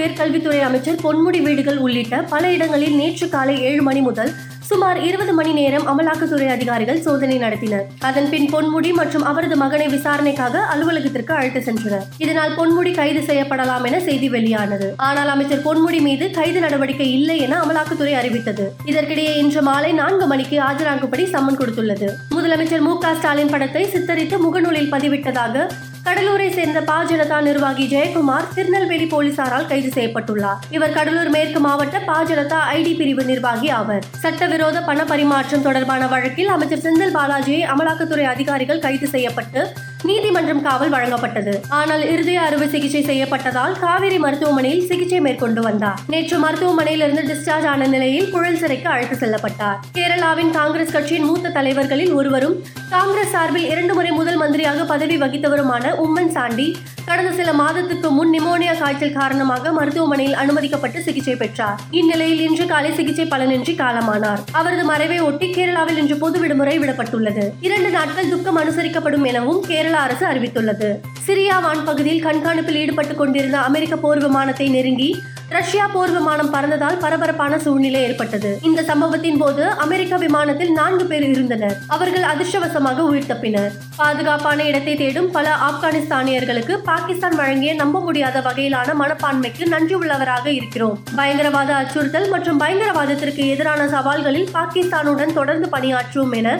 உயர்கல்வித்துறை அமைச்சர் பொன்முடி வீடுகள் உள்ளிட்ட பல இடங்களில் நேற்று காலை ஏழு மணி முதல் சுமார் இருபது மணி நேரம் அமலாக்கத்துறை அதிகாரிகள் சோதனை நடத்தினர். அதன் பின் பொன்முடி மற்றும் அவரது மகனை விசாரணைக்காக அலுவலகத்திற்கு அழைத்து சென்றனர். இதனால் பொன்முடி கைது செய்யப்படலாம் என செய்தி வெளியானது. ஆனால் அமைச்சர் பொன்முடி மீது கைது நடவடிக்கை இல்லை என அமலாக்கத்துறை அறிவித்தது. இதற்கிடையே இன்று மாலை நான்கு மணிக்கு ஆஜராகும்படி சம்மன் கொடுத்துள்ளது. முதலமைச்சர் மு ஸ்டாலின் படத்தை சித்தரித்து முகநூலில் பதிவிட்டதாக கடலூரை சேர்ந்த பா ஜனதா நிர்வாகி ஜெயக்குமார் திருநெல்வேலி போலீசாரால் கைது செய்யப்பட்டுள்ளார். இவர் கடலூர் மேற்கு மாவட்ட பா ஜனதா ஐடி பிரிவு நிர்வாகி ஆவர். சட்டவிரோத பண பரிமாற்றம் தொடர்பான வழக்கில் அமைச்சர் செந்தில் பாலாஜியை அமலாக்கத்துறை அதிகாரிகள் கைது செய்யப்பட்டு நீதிமன்றம் காவல் வழங்கப்பட்டது. ஆனால் இருதய அறுவை சிகிச்சை செய்யப்பட்டதால் காவிரி மருத்துவமனையில் சிகிச்சை மேற்கொண்டு வந்தார். நேற்று மருத்துவமனையில் இருந்து டிஸ்சார்ஜ் ஆன நிலையில் புழல் சிறைக்கு அழைத்து செல்லப்பட்டார். கேரளாவின் காங்கிரஸ் கட்சியின் மூத்த தலைவர்களில் ஒருவரும் காங்கிரஸ் சார்பில் இரண்டு முறை முதல் மந்திரியாக பதவி வகித்தவருமான உம்மன் சாண்டி கடந்த சில மாதத்துக்கு முன் நிமோனியா காய்ச்சல் காரணமாக மருத்துவமனையில் அனுமதிக்கப்பட்டு சிகிச்சை பெற்றார். இந்நிலையில் இன்று காலை சிகிச்சை பலனின்றி காலமானார். அவரது மறைவை ஒட்டி கேரளாவில் இன்று பொது விடுமுறை விடப்பட்டுள்ளது. இரண்டு நாட்கள் துக்கம் அனுசரிக்கப்படும் எனவும் கேரள அரசு அறிவித்துள்ளது. சிரியா வான் பகுதியில் கண்காணிப்பில் ஈடுபட்டுக் கொண்டிருந்த அமெரிக்க போர் விமானத்தை நெருங்கி ரஷ்யா போர் விமானம் பறந்ததால் பரபரப்பான சூழ்நிலை ஏற்பட்டது. இந்த சம்பவத்தின் போது அமெரிக்க விமானத்தில் நான்கு பேர் இருந்தனர். அவர்கள் அதிர்ஷ்டவசமாக உயிர் தப்பினர். பாதுகாப்பான இடத்தை தேடும் பல ஆப்கானிஸ்தானியர்களுக்கு பாகிஸ்தான் வழங்கிய நம்ப முடியாத வகையிலான மனப்பான்மைக்கு நன்றி உள்ளவராக இருக்கிறோம். பயங்கரவாத அச்சுறுத்தல் மற்றும் பயங்கரவாதத்திற்கு எதிரான சவால்களில் பாகிஸ்தானுடன் தொடர்ந்து பணியாற்றுவோம் என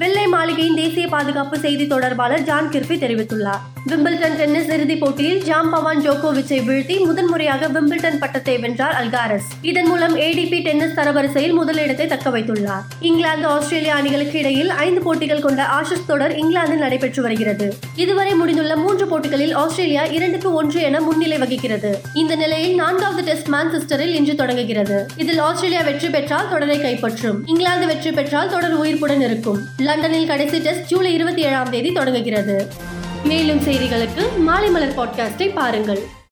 வெள்ளை மாளிகையின் தேசிய பாதுகாப்பு செய்தி தொடர்பாளர் ஜான் கிர்பி தெரிவித்துள்ளார். விம்பிள்டன் டென்னிஸ் இறுதிப் போட்டியில் ஜாம் பவான் ஜோகோவிச்சை வீழ்த்தி முதன்முறையாக விம்பிள்டன் பட்டத்தை வென்றார் அல்காரஸ். இதன் மூலம் ஏடிபி டென்னிஸ் தரவரிசையில் முதலிடத்தை தக்க வைத்துள்ளார். இங்கிலாந்து ஆஸ்திரேலியா அணிகளுக்கு இடையில் ஐந்து போட்டிகள் கொண்ட ஆஷஸ் தொடர் இங்கிலாந்தில் நடைபெற்று வருகிறது. இதுவரை முடிந்துள்ள மூன்று போட்டிகளில் ஆஸ்திரேலியா இரண்டுக்கு ஒன்று என முன்னிலை வகிக்கிறது. இந்த நிலையில் நான்காவது டெஸ்ட் மான்செஸ்டரில் இன்று தொடங்குகிறது. இதில் ஆஸ்திரேலியா வெற்றி பெற்றால் தொடரை கைப்பற்றும். இங்கிலாந்து வெற்றி பெற்றால் தொடர் உயிர்ப்புடன் இருக்கும். லண்டனில் கடைசி டெஸ்ட் ஜூலை இருபத்தி ஏழாம் தேதி தொடங்குகிறது. மேலும் செய்திகளுக்கு மாலை மலர் பாட்காஸ்டை பாருங்கள்.